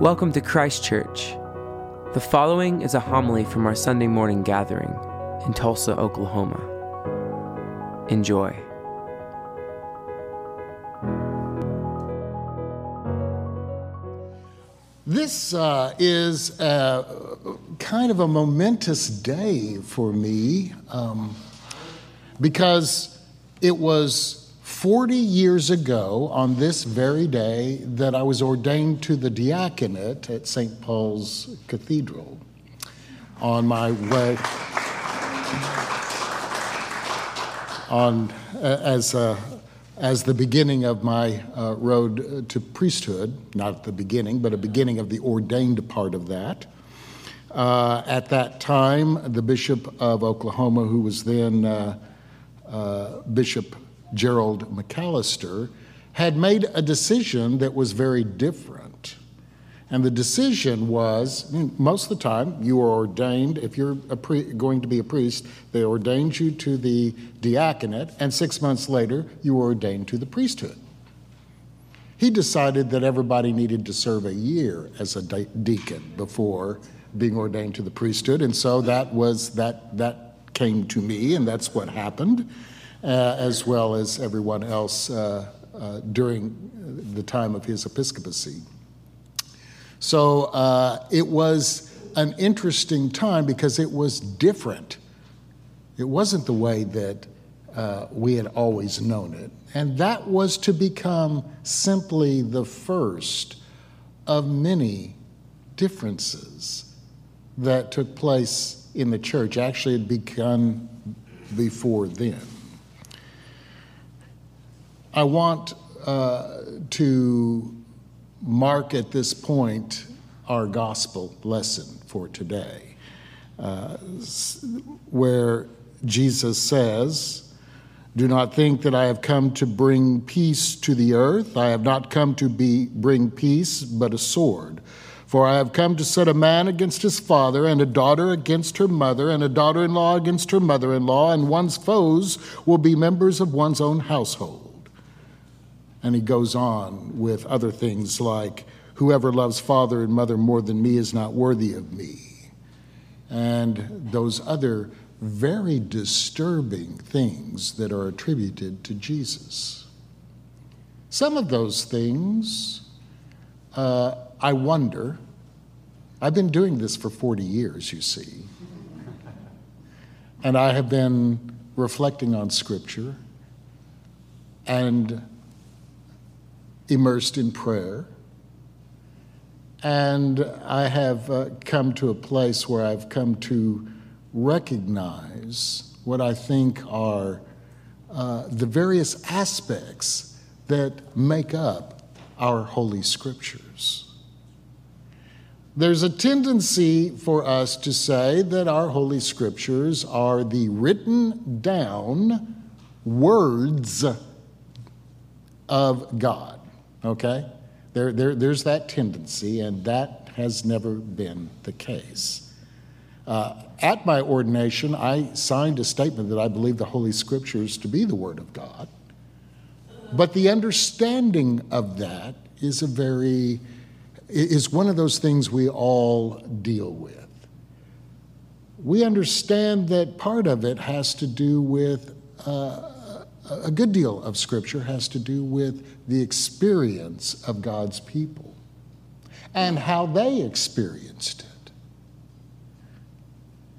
Welcome to Christ Church. The following is a homily from our Sunday morning gathering in Tulsa, Oklahoma. Enjoy. This uh, is uh, kind of a momentous day for me um, because it was 40 years ago on this very day that I was ordained to the diaconate at St. Paul's Cathedral on my way on as uh, as the beginning of my uh, road to priesthood, not the beginning, but a beginning of the ordained part of that. Uh, at that time, the Bishop of Oklahoma, who was then uh, uh, Bishop Gerald McAllister, had made a decision that was very different. And the decision was most of the time, you are ordained, if you're going to be a priest, they ordained you to the diaconate, and six months later, you were ordained to the priesthood. He decided that everybody needed to serve a year as a de- deacon before being ordained to the priesthood, and so that was that that came to me, and that's what happened as well as everyone else uh, uh, during the time of his episcopacy. So uh, it was an interesting time because it was different. It wasn't the way that uh, we had always known it. And that was to become simply the first of many differences that took place in the church. Actually, it had begun before then. I want uh, to mark at this point our gospel lesson for today, uh, where Jesus says, Do not think that I have come to bring peace to the earth. I have not come to be, bring peace, but a sword. For I have come to set a man against his father, and a daughter against her mother, and a daughter in law against her mother in law, and one's foes will be members of one's own household. And he goes on with other things like, Whoever loves father and mother more than me is not worthy of me. And those other very disturbing things that are attributed to Jesus. Some of those things, uh, I wonder, I've been doing this for 40 years, you see. And I have been reflecting on Scripture and immersed in prayer. And I have uh, come to a place where I've come to recognize what I think are uh, the various aspects that make up our Holy Scriptures. There's a tendency for us to say that our Holy Scriptures are the written down words of God. Okay? There, there, there's that tendency, and that has never been the case. Uh, at my ordination, I signed a statement that I believe the Holy Scriptures to be the Word of God. But the understanding of that is a very is one of those things we all deal with. We understand that part of it has to do with uh, a good deal of Scripture has to do with the experience of God's people and how they experienced it.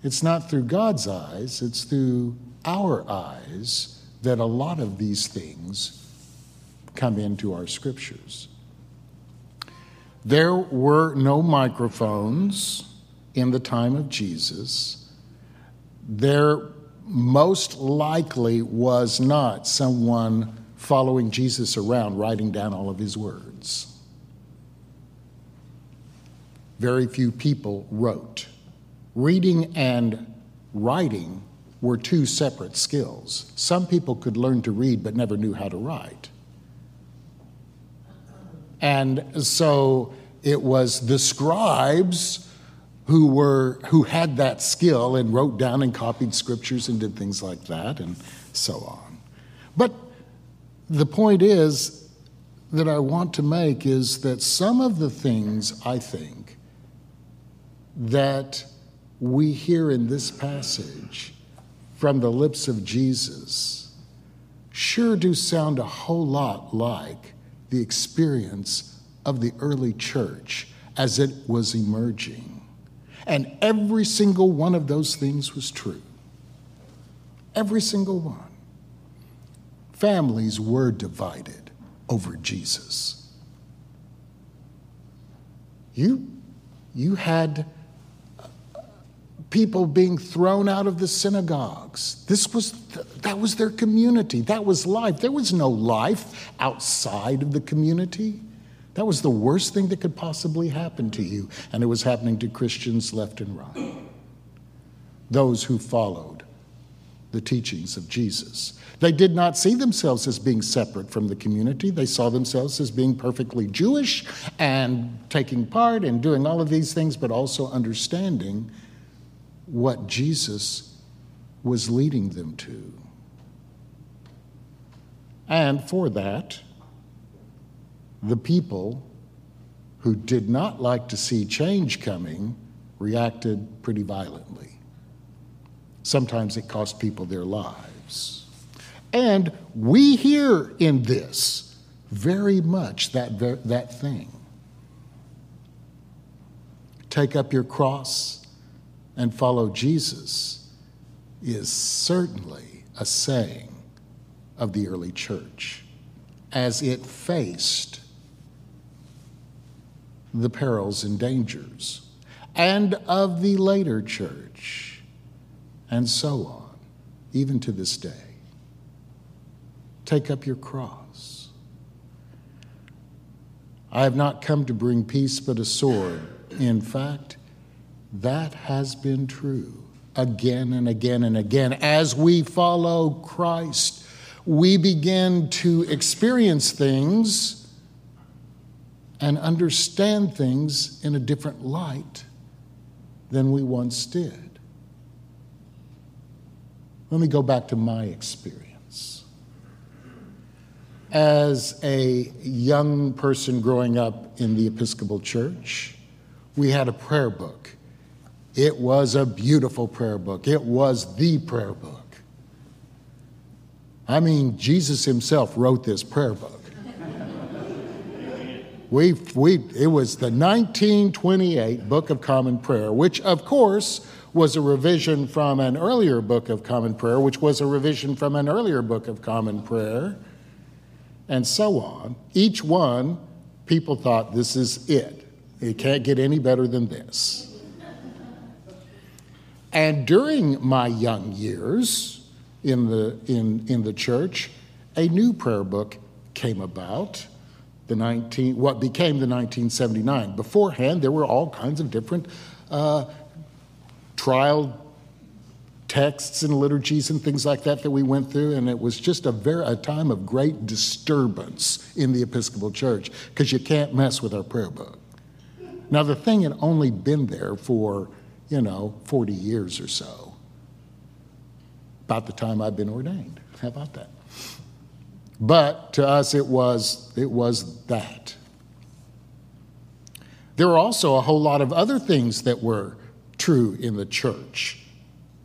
It's not through God's eyes, it's through our eyes that a lot of these things come into our scriptures. There were no microphones in the time of Jesus. There most likely was not someone following Jesus around writing down all of his words. Very few people wrote. Reading and writing were two separate skills. Some people could learn to read but never knew how to write. And so it was the scribes who were who had that skill and wrote down and copied scriptures and did things like that and so on. But the point is that I want to make is that some of the things I think that we hear in this passage from the lips of Jesus sure do sound a whole lot like the experience of the early church as it was emerging. And every single one of those things was true. Every single one. Families were divided over Jesus. You, you had uh, people being thrown out of the synagogues. This was that was their community. That was life. There was no life outside of the community. That was the worst thing that could possibly happen to you, and it was happening to Christians left and right. Those who followed the teachings of Jesus. They did not see themselves as being separate from the community. They saw themselves as being perfectly Jewish and taking part and doing all of these things, but also understanding what Jesus was leading them to. And for that, the people who did not like to see change coming reacted pretty violently. Sometimes it cost people their lives. And we hear in this very much that, that thing. Take up your cross and follow Jesus is certainly a saying of the early church as it faced the perils and dangers, and of the later church, and so on, even to this day. Take up your cross. I have not come to bring peace but a sword. In fact, that has been true again and again and again. As we follow Christ, we begin to experience things and understand things in a different light than we once did. Let me go back to my experience as a young person growing up in the Episcopal Church, we had a prayer book. It was a beautiful prayer book. It was the prayer book. I mean, Jesus himself wrote this prayer book. We, we, it was the 1928 Book of Common Prayer, which, of course, was a revision from an earlier Book of Common Prayer, which was a revision from an earlier Book of Common Prayer and so on. Each one, people thought this is it. It can't get any better than this. And during my young years in the, in, in the church, a new prayer book came about, the 19, what became the 1979. Beforehand, there were all kinds of different uh, trial texts and liturgies and things like that that we went through, and it was just a, very, a time of great disturbance in the Episcopal Church because you can't mess with our prayer book. Now, the thing had only been there for, you know, 40 years or so, about the time I've been ordained. How about that? But to us, it was, it was that. There were also a whole lot of other things that were true in the church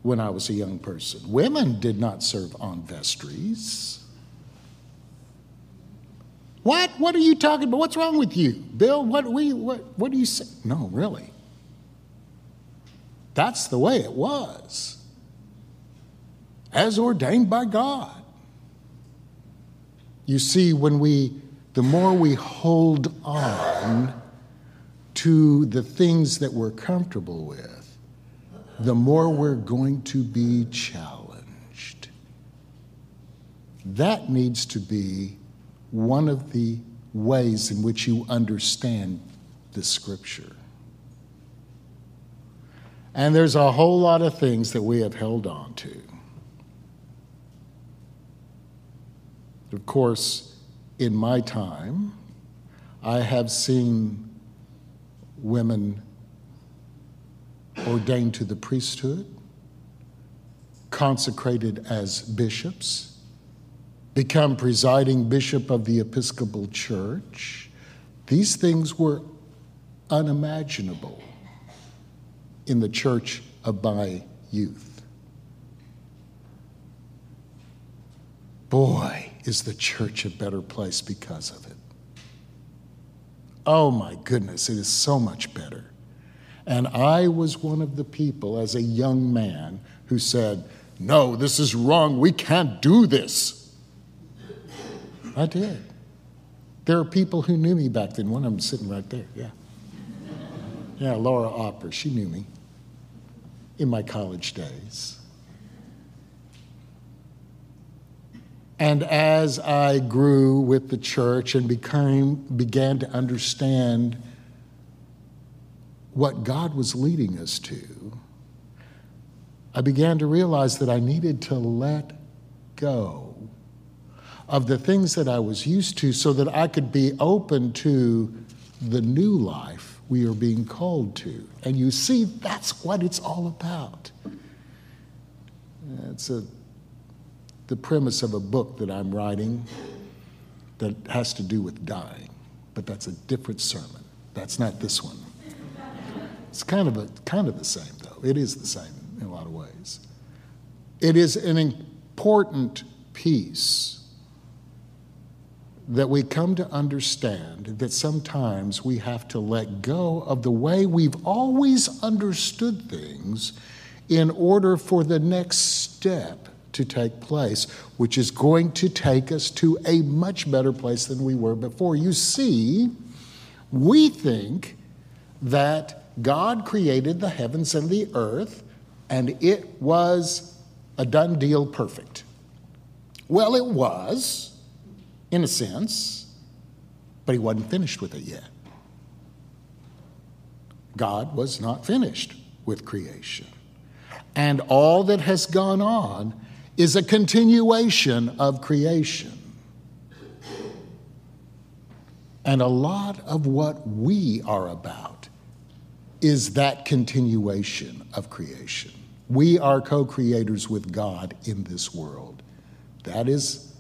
when I was a young person. Women did not serve on vestries. What? What are you talking about? What's wrong with you? Bill, what, we, what, what do you say? No, really. That's the way it was, as ordained by God. You see, when we, the more we hold on to the things that we're comfortable with, the more we're going to be challenged. That needs to be one of the ways in which you understand the scripture. And there's a whole lot of things that we have held on to. Of course, in my time, I have seen women ordained to the priesthood, consecrated as bishops, become presiding bishop of the Episcopal Church. These things were unimaginable in the church of my youth. Boy, is the church a better place because of it. Oh my goodness, it is so much better. And I was one of the people as a young man who said, No, this is wrong. We can't do this. I did. There are people who knew me back then. One of them sitting right there, yeah. Yeah, Laura Opper, she knew me in my college days. And as I grew with the church and became, began to understand what God was leading us to, I began to realize that I needed to let go of the things that I was used to so that I could be open to the new life we are being called to. And you see, that's what it's all about. It's a, the premise of a book that I'm writing that has to do with dying, but that's a different sermon. That's not this one. It's kind of, a, kind of the same, though. It is the same in a lot of ways. It is an important piece that we come to understand that sometimes we have to let go of the way we've always understood things in order for the next step to take place, which is going to take us to a much better place than we were before. You see, we think that God created the heavens and the earth and it was a done deal perfect. Well, it was in a sense, but he wasn't finished with it yet. God was not finished with creation. And all that has gone on is a continuation of creation. And a lot of what we are about is that continuation of creation. We are co creators with God in this world. That is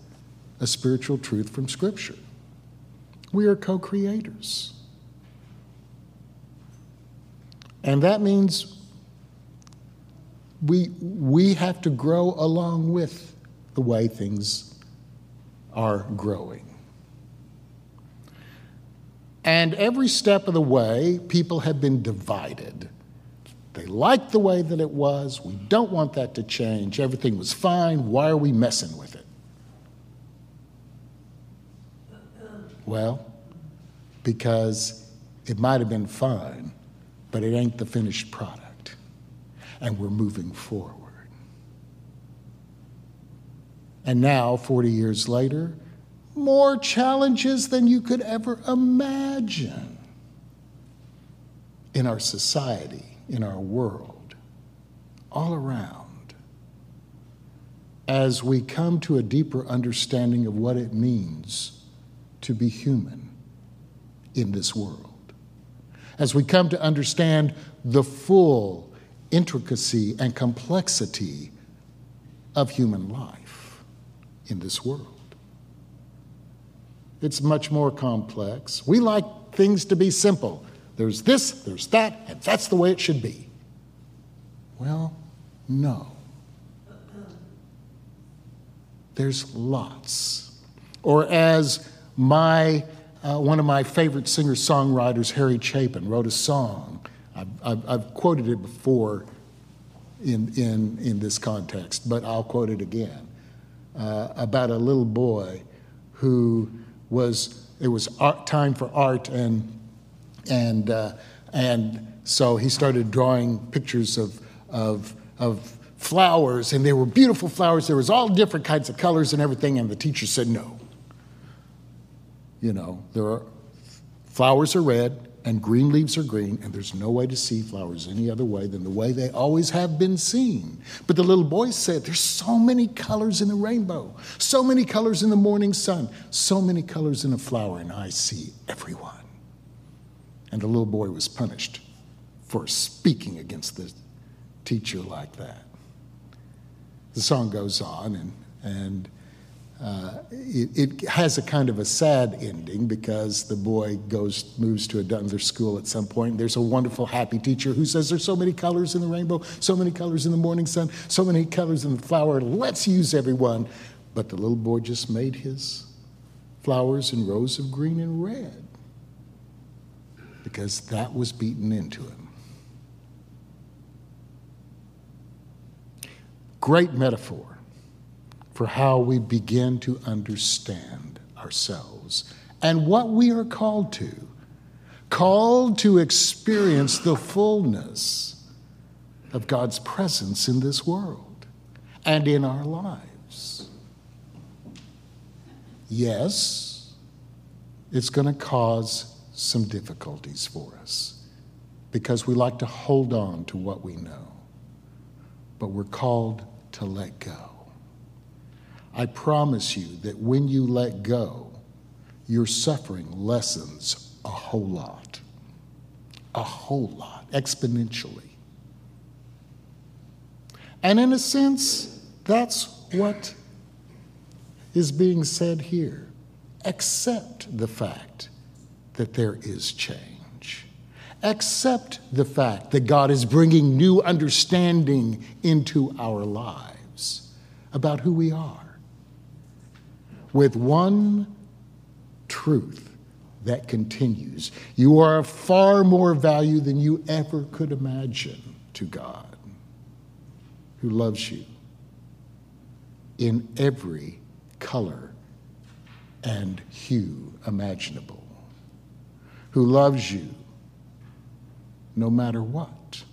a spiritual truth from Scripture. We are co creators. And that means we, we have to grow along with the way things are growing. And every step of the way, people have been divided. They like the way that it was. We don't want that to change. Everything was fine. Why are we messing with it? Well, because it might have been fine, but it ain't the finished product. And we're moving forward. And now, 40 years later, more challenges than you could ever imagine in our society, in our world, all around, as we come to a deeper understanding of what it means to be human in this world. As we come to understand the full intricacy and complexity of human life in this world. It's much more complex. We like things to be simple. There's this, there's that, and that's the way it should be. Well, no. There's lots. Or as my, uh, one of my favorite singer songwriters, Harry Chapin, wrote a song. I've, I've, I've, quoted it before in, in, in this context, but I'll quote it again uh, about a little boy who was, it was art, time for art, and, and, uh, and so he started drawing pictures of, of, of flowers, and they were beautiful flowers. There was all different kinds of colors and everything, and the teacher said no you know, there are flowers are red and green leaves are green, and there's no way to see flowers any other way than the way they always have been seen. But the little boy said, There's so many colors in the rainbow, so many colors in the morning sun, so many colors in a flower, and I see everyone. And the little boy was punished for speaking against the teacher like that. The song goes on, and, and uh, it, it, has a kind of a sad ending because the boy goes moves to a another school at some point. There's a wonderful, happy teacher who says, "There's so many colors in the rainbow, so many colors in the morning sun, so many colors in the flower. Let's use everyone." But the little boy just made his flowers in rows of green and red because that was beaten into him. Great metaphor for how we begin to understand ourselves and what we are called to. Called to experience the fullness of God's presence in this world and in our lives. Yes, it's going to cause some difficulties for us because we like to hold on to what we know, but we're called to let go. I promise you that when you let go, your suffering lessens a whole lot. A whole lot, exponentially. And in a sense, that's what is being said here. Accept the fact that there is change. Accept the fact that God is bringing new understanding into our lives about who we are with one truth that continues. You are of far more value than you ever could imagine to God, who loves you in every color and hue imaginable, who loves you no matter what,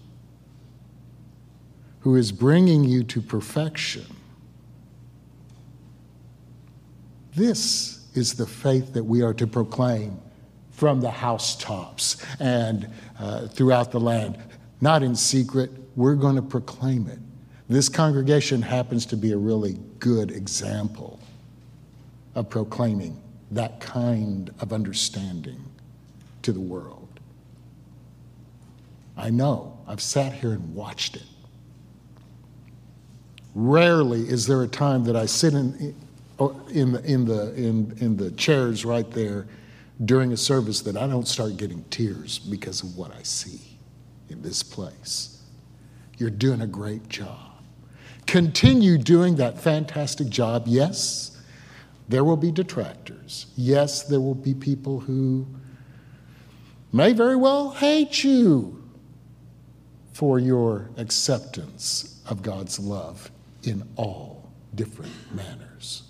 who is bringing you to perfection This is the faith that we are to proclaim from the housetops and uh, throughout the land. Not in secret, we're going to proclaim it. This congregation happens to be a really good example of proclaiming that kind of understanding to the world. I know, I've sat here and watched it. Rarely is there a time that I sit in, Oh, in the, in the, in, in the chairs right there during a service that I don't start getting tears because of what I see in this place. You're doing a great job. Continue doing that fantastic job. Yes, there will be detractors. Yes, there will be people who may very well hate you for your acceptance of God's love in all different manners.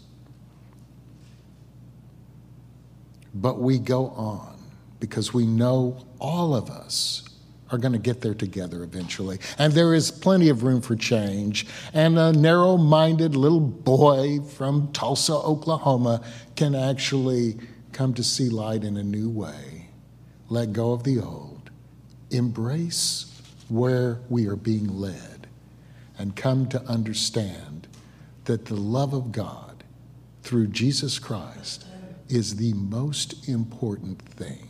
But we go on because we know all of us are going to get there together eventually. And there is plenty of room for change. And a narrow minded little boy from Tulsa, Oklahoma can actually come to see light in a new way, let go of the old, embrace where we are being led, and come to understand that the love of God through Jesus Christ is the most important thing.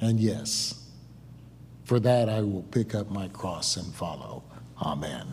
And yes, for that I will pick up my cross and follow. Amen.